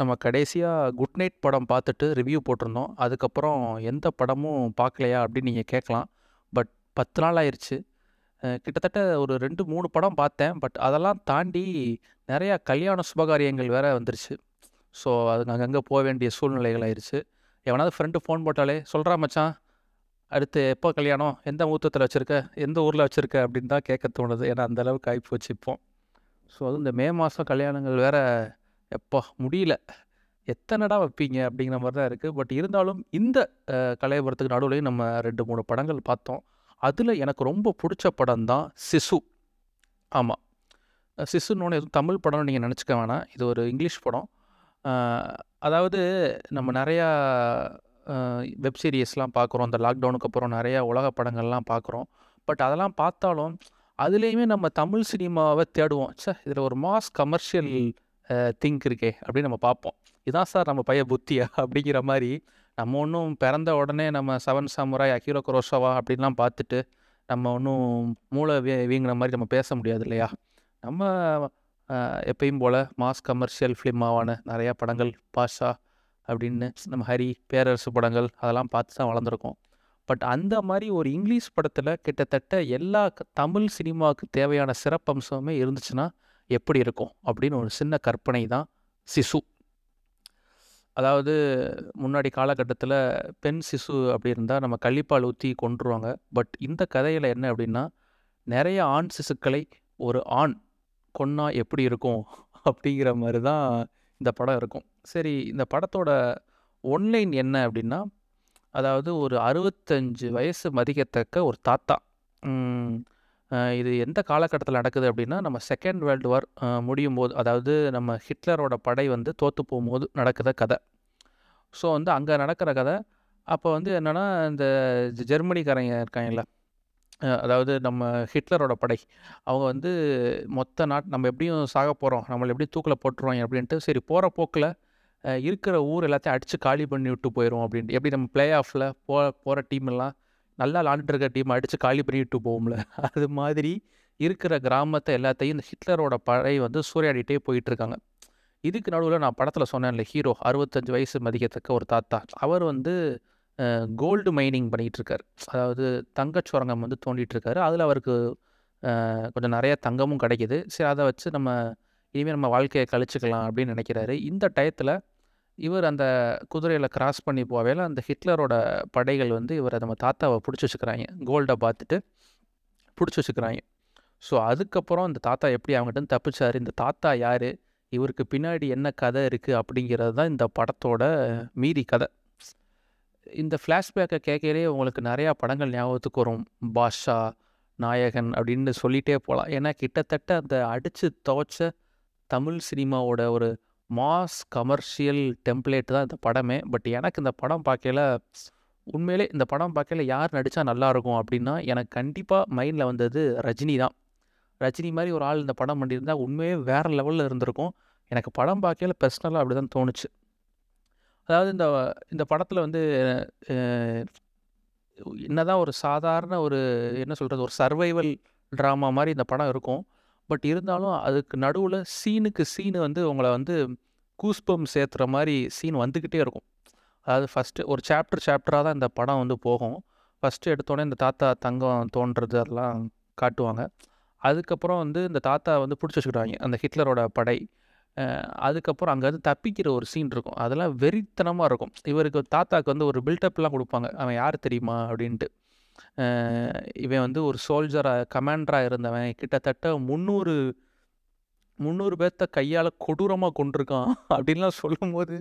நம்ம கடைசியாக good night படம் பார்த்துட்டு ரிவ்யூ போட்டிருந்தோம். அதுக்கப்புறம் எந்த படமும் பார்க்கலையா அப்படின்னு நீங்கள் கேட்கலாம். பட் பத்து நாள் ஆயிடுச்சு கிட்டத்தட்ட ஒரு ரெண்டு மூணு படம் பார்த்தேன். பட் அதெல்லாம் தாண்டி நிறையா கல்யாண சுபகாரியங்கள் வேறு வந்துருச்சு. ஸோ அது அங்கங்கே போக வேண்டிய சூழ்நிலைகள் ஆயிடுச்சு எவனாவது ஃப்ரெண்டு ஃபோன் போட்டாலே சொல்கிறா மச்சான் அடுத்து எப்போ கல்யாணம்? எந்த மூத்தத்தில் வச்சுருக்க? எந்த ஊரில் வச்சுருக்க? அப்படின்னு தான் கேட்க தோணுது. ஏன்னா அந்தளவுக்கு ஆகி இப்போ. ஸோ அதுவும் இந்த மே மாதம் கல்யாணங்கள் வேறு எப்பா முடியல. எத்தனைடா வைப்பீங்க? அப்படிங்கிற மாதிரி தான் இருக்குது பட் இருந்தாலும் இந்த கலையபுரத்துக்கு நடுவுலையும் நம்ம ரெண்டு மூணு படங்கள் பார்த்தோம். அதில் எனக்கு ரொம்ப பிடிச்ச படம் தான் சிசு. ஆமாம் சிசுன்னு எதுவும் தமிழ் படம்னு நீங்கள் நினச்சிக்க வேணாம். இது ஒரு இங்கிலீஷ் படம். அதாவது நம்ம நிறையா வெப் சீரிஸ்லாம் பார்க்குறோம். இந்த லாக்டவுனுக்கு அப்புறம் நிறையா உலக படங்கள்லாம் பார்க்குறோம். பட் அதெல்லாம் பார்த்தாலும் அதுலேயுமே நம்ம தமிழ் சினிமாவை தேடுவோம். ச்சே இதில் ஒரு மாஸ் கமர்ஷியல் திங்க் இருக்கே அப்படின்னு நம்ம பார்ப்போம். இதான் சார் நம்ம பைய புத்தியா அப்படிங்கிற மாதிரி நம்ம ஒன்றும் பிறந்த உடனே நம்ம செவன் சாமுராய் அகிரோ குரோஷாவா அப்படின்லாம் பார்த்துட்டு நம்ம ஒன்றும் மூளை வீ வீங்கின மாதிரி நம்ம பேச முடியாது இல்லையா? நம்ம எப்பயும் போல் மாஸ் கமர்ஷியல் ஃபிலிமாவான நிறையா படங்கள் பாஷா அப்படின்னு நம்ம ஹரி பேரரசு படங்கள் அதெல்லாம் பார்த்து தான் வளர்ந்துருக்கோம். பட் அந்த மாதிரி ஒரு இங்கிலீஷ் படத்தில் கிட்டத்தட்ட எல்லா க- தமிழ் சினிமாவுக்கு தேவையான சிறப்பம்சமே இருந்துச்சுன்னா எப்படி இருக்கும்? அப்படின்னு ஒரு சின்ன கற்பனை தான் சிசு. அதாவது முன்னாடி காலகட்டத்தில் பெண் சிசு அப்படி இருந்தால் நம்ம கள்ளிப்பால் ஊற்றி கொன்றுவாங்க. பட் இந்த கதையில் என்ன அப்படின்னா நிறைய ஆண் சிசுக்களை ஒரு ஆண் கொன்னா எப்படி இருக்கும்? அப்படிங்கிற மாதிரி தான் இந்த படம் இருக்கும். சரி இந்த படத்தோட ஒன்லைன் என்ன அப்படின்னா அதாவது ஒரு அறுபத்தஞ்சு வயசு மதிக்கத்தக்க ஒரு தாத்தா. இது எந்த காலகட்டத்தில் நடக்குது அப்படின்னா நம்ம செகண்ட் வேர்ல்டு வார் முடியும் போது அதாவது நம்ம ஹிட்லரோட படை வந்து தோற்று போகும்போது நடக்கிற கதை. ஸோ வந்து அங்கே நடக்கிற கதை. அப்போ வந்து என்னென்னா இந்த ஜெ- ஜெர்மனிக்காரங்க இருக்காங்கல்ல அதாவது நம்ம ஹிட்லரோட படை. அவங்க வந்து மொத்த நாட் நம்ம எப்படியும் சாக போகிறோம் நம்மளை எப்படி தூக்கில் போட்டுருவாங்க அப்படின்ட்டு சரி போகிற போக்கில் இருக்கிற ஊர் எல்லாத்தையும் அடித்து காலி பண்ணி விட்டு போயிடும் அப்படின்ட்டு. எப்படி நம்ம பிளே ஆஃபில் போ போகிற டீம் எல்லாம் நல்லா விளாண்டுட்டு இருக்க டீம் அடித்து காலி பண்ணிட்டு போகும்ல அது மாதிரி இருக்கிற கிராமத்தை எல்லாத்தையும் இந்த ஹிட்லரோட படை வந்து சூறையாடிட்டே போயிட்டுருக்காங்க. இதுக்கு நடுவில் நான் படத்தில் சொன்னேன்ல ஹீரோ அறுபத்தஞ்சு வயசு மதிக்கத்தக்க ஒரு தாத்தா. அவர் வந்து கோல்டு மைனிங் பண்ணிகிட்ருக்கார் அதாவது தங்கச் சுரங்கம் வந்து தோண்டிகிட்ருக்காரு அதில் அவருக்கு கொஞ்சம் நிறையா தங்கமும் கிடைக்கிது. சரி அதை வச்சு நம்ம இனிமேல் நம்ம வாழ்க்கையை கழிச்சுக்கலாம் அப்படின்னு நினைக்கிறாரு. இந்த டயத்தில் இவர் அந்த குதிரையில் கிராஸ் பண்ணி போவேல அந்த ஹிட்லரோட படைகள் வந்து இவரை நம்ம தாத்தாவை பிடிச்சி வச்சுக்கிறாங்க. கோல்டை பார்த்துட்டு பிடிச்சி வச்சுக்கிறாங்க. ஸோ அதுக்கப்புறம் இந்த தாத்தா எப்படி அவங்ககிட்ட தப்பிச்சார்? இந்த தாத்தா யார்? இவருக்கு பின்னாடி என்ன கதை இருக்குது அப்படிங்கிறது தான் இந்த படத்தோட மீதி கதை. இந்த ஃப்ளாஷ்பேக்கை கேட்கலே உங்களுக்கு நிறையா படங்கள் ஞாபகத்துக்கு வரும். பாஷா நாயகன் அப்படின்னு சொல்லிகிட்டே போகலாம் ஏன்னா கிட்டத்தட்ட அந்த அடித்து துவைச்ச தமிழ் சினிமாவோட ஒரு மாஸ் கமர்ஷியல் டெம்ப்ளேட் தான் இந்த படமே. பட் எனக்கு இந்த படம் பார்க்கையில உண்மையிலே இந்த படம் பார்க்கையில யார் நடித்தா நல்லாயிருக்கும் அப்படின்னா எனக்கு கண்டிப்பாக மைண்டில் வந்தது ரஜினி தான். ரஜினி மாதிரி ஒரு ஆள் இந்த படம் பண்ணியிருந்தா உண்மையே வேறு லெவலில் இருந்திருக்கும். எனக்கு படம் பார்க்கையில பர்சனலாக அப்படி தான் தோணுச்சு. அதாவது இந்த இந்த படத்தில் வந்து என்ன என்னதான் ஒரு சாதாரண ஒரு என்ன சொல்கிறது ஒரு சர்வைவல் ட்ராமா மாதிரி இந்த படம் இருக்கும். பட் இருந்தாலும் அதுக்கு நடுவில் சீனுக்கு சீனு வந்து உங்களை வந்து கூஸ்பம் சேர்த்துற மாதிரி சீன் வந்துக்கிட்டே இருக்கும். அதாவது ஃபஸ்ட்டு ஒரு சாப்டர் சாப்டராக தான் இந்த படம் வந்து போகும். ஃபஸ்ட்டு எடுத்தோடனே இந்த தாத்தா தங்கம் தோன்றது அதெல்லாம் காட்டுவாங்க. அதுக்கப்புறம் வந்து இந்த தாத்தா வந்து பிடிச்சி வச்சுக்கிடுவாங்க அந்த ஹிட்லரோட படை. அதுக்கப்புறம் அங்கேருந்து தப்பிக்கிற ஒரு சீன் இருக்கும். அதெல்லாம் வெறித்தனமாக இருக்கும். இவருக்கு தாத்தாக்கு வந்து ஒரு பில்டப்லாம் கொடுப்பாங்க. அவன் யார் தெரியுமா? அப்படின்ட்டு. இவன் வந்து ஒரு சோல்ஜராக கமாண்டராக இருந்தவன். கிட்டத்தட்ட முந்நூறு முந்நூறு பேர்த்த கையால் கொடூரமாக கொண்டிருக்கான் அப்படின்லாம் சொல்லும்போது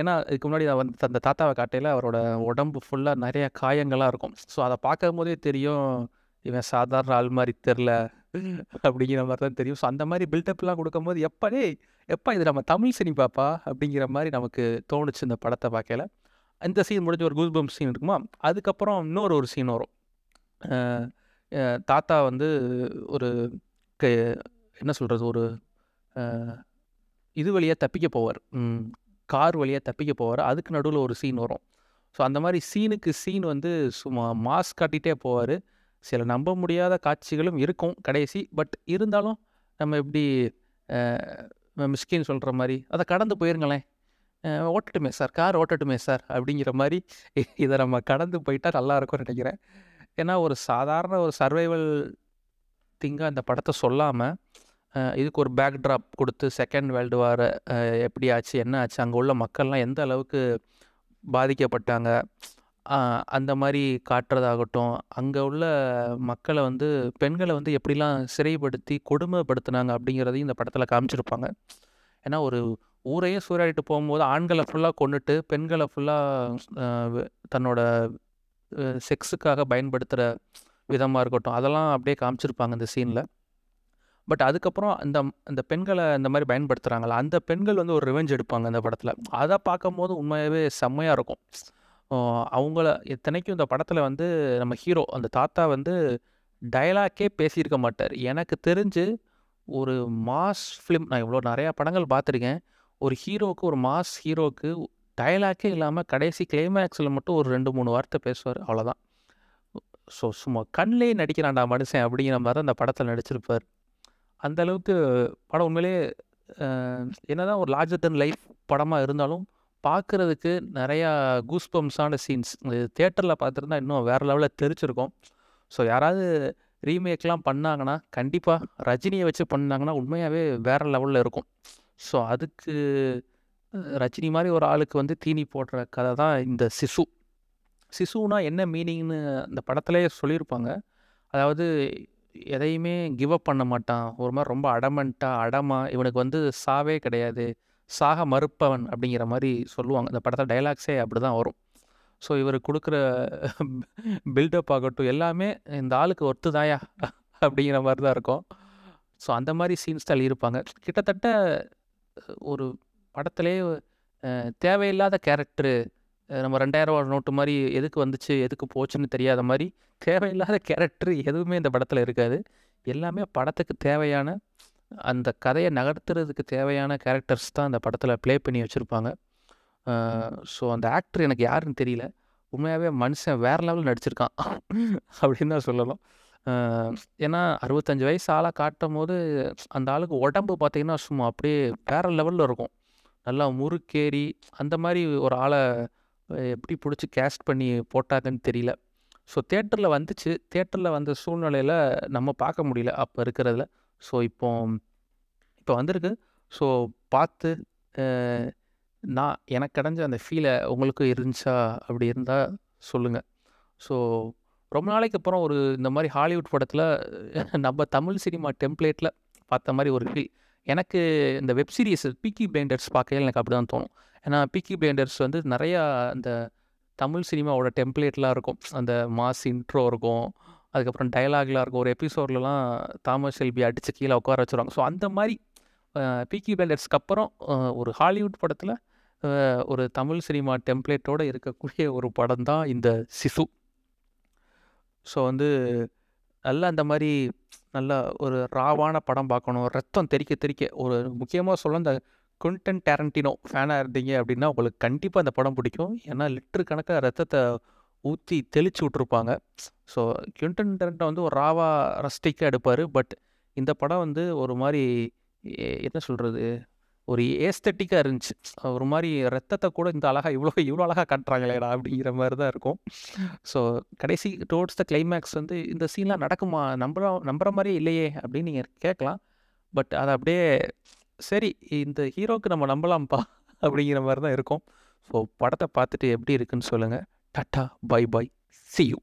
ஏன்னா இதுக்கு முன்னாடி நான் வந்து அந்த தாத்தாவை காட்டையில் அவரோட உடம்பு ஃபுல்லாக நிறைய காயங்களாக இருக்கும். ஸோ அதை பார்க்கும் போதே தெரியும் இவன் சாதாரண ஆள் மாதிரி தெரில அப்படிங்கிற மாதிரி தான் தெரியும். ஸோ அந்த மாதிரி பில்டப்லாம் கொடுக்கும்போது எப்பா எப்போ எப்பா இது நம்ம தமிழ் சினிமாப்பா அப்படிங்கிற மாதிரி நமக்கு தோணுச்சு இந்த படத்தை பார்க்கல இந்த சீன் முடிஞ்ச ஒரு கூஸ்பம் சீன் இருக்குமா? அதுக்கப்புறம் இன்னொரு ஒரு சீன் வரும். தாத்தா வந்து ஒரு க என்ன சொல்கிறது ஒரு இது வழியாக தப்பிக்க போவார். கார் வழியாக தப்பிக்க போவார். அதுக்கு நடுவில் ஒரு சீன் வரும். ஸோ அந்த மாதிரி சீனுக்கு சீன் வந்து சும்மா மாஸ் காட்டிகிட்டே போவார். சில நம்ப முடியாத காட்சிகளும் இருக்கும் கடைசி. பட் இருந்தாலும் நம்ம எப்படி மிஸ்கின்னு சொல்கிற மாதிரி அதை கடந்து போயிருங்களேன். ஓட்டட்டுமே சார் கார் ஓட்டட்டுமே சார் அப்படிங்கிற மாதிரி இதை நம்ம கடந்து போயிட்டால் நல்லா இருக்கும்னு நினைக்கிறேன். ஏன்னா ஒரு சாதாரண ஒரு சர்வைவல் திங்காக அந்த படத்தை சொல்லாமல் இதுக்கு ஒரு பேக்ட்ராப் கொடுத்து செகண்ட் வேர்ல்டு வார் எப்படி ஆச்சு என்ன ஆச்சு அங்கே உள்ள மக்கள்லாம் எந்த அளவுக்கு பாதிக்கப்பட்டாங்க அந்த மாதிரி காட்டுறதாகட்டும் அங்கே உள்ள மக்களை வந்து பெண்களை வந்து எப்படிலாம் சிறைப்படுத்தி கொடுமைப்படுத்துனாங்க அப்படிங்கிறதையும் இந்த படத்தில் காமிச்சிருப்பாங்க. ஏன்னா ஒரு ஊரையே சூறையாடிட்டு போகும்போது ஆண்களை ஃபுல்லாக கொண்டுட்டு பெண்களை ஃபுல்லாக தன்னோட செக்ஸுக்காக பயன்படுத்துகிற விதமாக இருக்கட்டும் அதெல்லாம் அப்படியே காமிச்சிருப்பாங்க இந்த சீனில் பட் அதுக்கப்புறம் அந்த அந்த பெண்களை இந்த மாதிரி பயன்படுத்துகிறாங்களா அந்த பெண்கள் வந்து ஒரு ரிவெஞ்ச் எடுப்பாங்க அந்த படத்தில். அதை பார்க்கும்போது உண்மையாகவே செம்மையாக இருக்கும். அவங்கள எத்தனைக்கும் இந்த படத்தில் வந்து நம்ம ஹீரோ அந்த தாத்தா வந்து டயலாக்கே பேசியிருக்க மாட்டார். எனக்கு தெரிஞ்சு ஒரு மாஸ் ஃபிலிம் நான் இவ்வளோ நிறையா படங்கள் பார்த்துருக்கேன். ஒரு ஹீரோவுக்கு ஒரு மாஸ் ஹீரோவுக்கு டயலாக்கே இல்லாமல் கடைசி கிளைமேக்ஸில் மட்டும் ஒரு ரெண்டு மூணு வார்த்தை பேசுவார். அவ்வளோதான். ஸோ சும்மா கண்ணிலே நடிக்கிறான்டா மனுஷன் அப்படிங்கிற மாதிரி தான் அந்த படத்தில் நடிச்சிருப்பார். அந்த அளவுக்கு படம் உண்மையிலே என்னதான் ஒரு லார்ஜர் தென் லைஃப் படமாக இருந்தாலும் பார்க்குறதுக்கு நிறையா கூஸ்பம்ஸான சீன்ஸ் தேட்டரில் பார்த்துருந்தா இன்னும் வேறு லெவலில் தெரிச்சிருக்கோம். ஸோ யாராவது ரீமேக்லாம் பண்ணாங்கன்னா கண்டிப்பாக ரஜினியை வச்சு பண்ணாங்கன்னா உண்மையாகவே வேறு லெவலில் இருக்கும். ஸோ அதுக்கு ரஜினி மாதிரி ஒரு ஆளுக்கு வந்து தீனி போடுற கதை தான் இந்த சிசு. சிசுனா என்ன மீனிங்னு அந்த படத்திலே சொல்லியிருப்பாங்க. அதாவது எதையுமே கிவ் அப் பண்ண மாட்டான். ஒரு மாதிரி ரொம்ப அடமெண்ட்டாக அடமா இவனுக்கு வந்து சாவே கிடையாது. சாக மறுப்பவன் அப்படிங்கிற மாதிரி சொல்லுவாங்க. இந்த படத்தில் டைலாக்ஸே அப்படி தான் வரும். ஸோ இவர் கொடுக்குற பில்டப் ஆகட்டும் எல்லாமே இந்த ஆளுக்கு ஒத்துதாயா அப்படிங்கிற மாதிரி தான் இருக்கும். ஸோ அந்த மாதிரி சீன்ஸ் தான் இருப்பாங்க. கிட்டத்தட்ட ஒரு படத்திலே தேவையில்லாத கேரக்டரு நம்ம ரெண்டாயிரம் ரூபா நோட்டு மாதிரி எதுக்கு வந்துச்சு எதுக்கு போச்சுன்னு தெரியாத மாதிரி தேவையில்லாத கேரக்டர் எதுவுமே இந்த படத்தில் இருக்காது. எல்லாமே படத்துக்கு தேவையான அந்த கதையை நகர்த்துறதுக்கு தேவையான கேரக்டர்ஸ் தான் அந்த படத்தில் ப்ளே பண்ணி வச்சுருப்பாங்க. ஸோ அந்த ஆக்டர் எனக்கு யாருன்னு தெரியல. உண்மையாகவே மனுஷன் வேறு லெவலில் நடிச்சிருக்கான். அப்படின்னு தான் சொல்லலாம் ஏன்னா அறுபத்தஞ்சு வயசு ஆளாக காட்டும் போது அந்த ஆளுக்கு உடம்பு பார்த்தீங்கன்னா சும்மா அப்படியே வேறு லெவலில் இருக்கும். நல்லா முறுக்கேறி அந்த மாதிரி ஒரு ஆளை எப்படி பிடிச்சி கேஸ்ட் பண்ணி போட்டாங்கன்னு தெரியல. ஸோ தேட்டரில் வந்துச்சு. தேட்டரில் வந்த சூழ்நிலையில் நம்ம பார்க்க முடியல அப்போ இருக்கிறதுல. ஸோ இப்போ இப்போ வந்திருக்கு. ஸோ பார்த்து நான் எனக்கு கிடைஞ்ச அந்த ஃபீலை உங்களுக்கு இருந்துச்சா? அப்படி இருந்தால் சொல்லுங்கள் ஸோ ரொம்ப நாளைக்கு அப்புறம் ஒரு இந்த மாதிரி ஹாலிவுட் படத்தில் நம்ம தமிழ் சினிமா டெம்ப்ளேட்டில் பார்த்த மாதிரி ஒரு ஃபீல். எனக்கு இந்த வெப் சீரிஸ் பிக்கி பிளைண்டர்ஸ் பார்க்கையில எனக்கு அப்படி தான் தோணும். ஏன்னா பிக்கி பிளைண்டர்ஸ் வந்து நிறையா அந்த தமிழ் சினிமாவோட டெம்ப்ளேட்லாம் இருக்கும். அந்த மாஸ் இன்ட்ரோ இருக்கும். அதுக்கப்புறம் டைலாக்லாம் இருக்கும். ஒரு எபிசோட்லலாம் தாமஸ் செல்பி அடித்து கீழே உட்கார வச்சுருவாங்க. ஸோ அந்த மாதிரி பிக்கி பிளைண்டர்ஸ்க்கு அப்புறம் ஒரு ஹாலிவுட் படத்தில் ஒரு தமிழ் சினிமா டெம்ப்ளேட்டோடு இருக்கக்கூடிய ஒரு படம் தான் இந்த சிசு. ஸோ வந்து நல்லா அந்த மாதிரி நல்லா ஒரு ராவான படம் பார்க்கணும். ரத்தம் தெறிக்க தெறிக்க ஒரு முக்கியமாக சொல்ல இந்த குண்டன் டேரண்டினோ ஃபேனாக இருந்தீங்க அப்படின்னா உங்களுக்கு கண்டிப்பாக அந்த படம் பிடிக்கும். ஏன்னா லிட்டரு கணக்காக ரத்தத்தை ஊற்றி தெளிச்சு விட்ருப்பாங்க ஸோ குண்டன் டேரண்டோ வந்து ஒரு ராவா ரஸ்டிக்காக எடுப்பார். பட் இந்த படம் வந்து ஒரு மாதிரி என்ன சொல்கிறது ஒரு ஏஸ்தட்டிக்காக இருந்துச்சு. ஒரு மாதிரி ரத்தத்தை கூட இந்த அழகாக இவ்வளோ இவ்வளோ அழகாக காட்டுறாங்களேடா அப்படிங்கிற மாதிரி தான் இருக்கும். ஸோ கடைசி டுவோர்ட்ஸ் த கிளைமேக்ஸ் வந்து இந்த சீன்லாம் நடக்குமா? நம்புற நம்புற மாதிரியே இல்லையே அப்படின்னு நீங்கள் கேட்கலாம். பட் அதை அப்படியே சரி இந்த ஹீரோக்கு நம்ம நம்பலாம்ப்பா அப்படிங்கிற மாதிரி தான் இருக்கும். ஸோ படத்தை பார்த்துட்டு எப்படி இருக்குன்னு சொல்லுங்கள் tata bye bye see you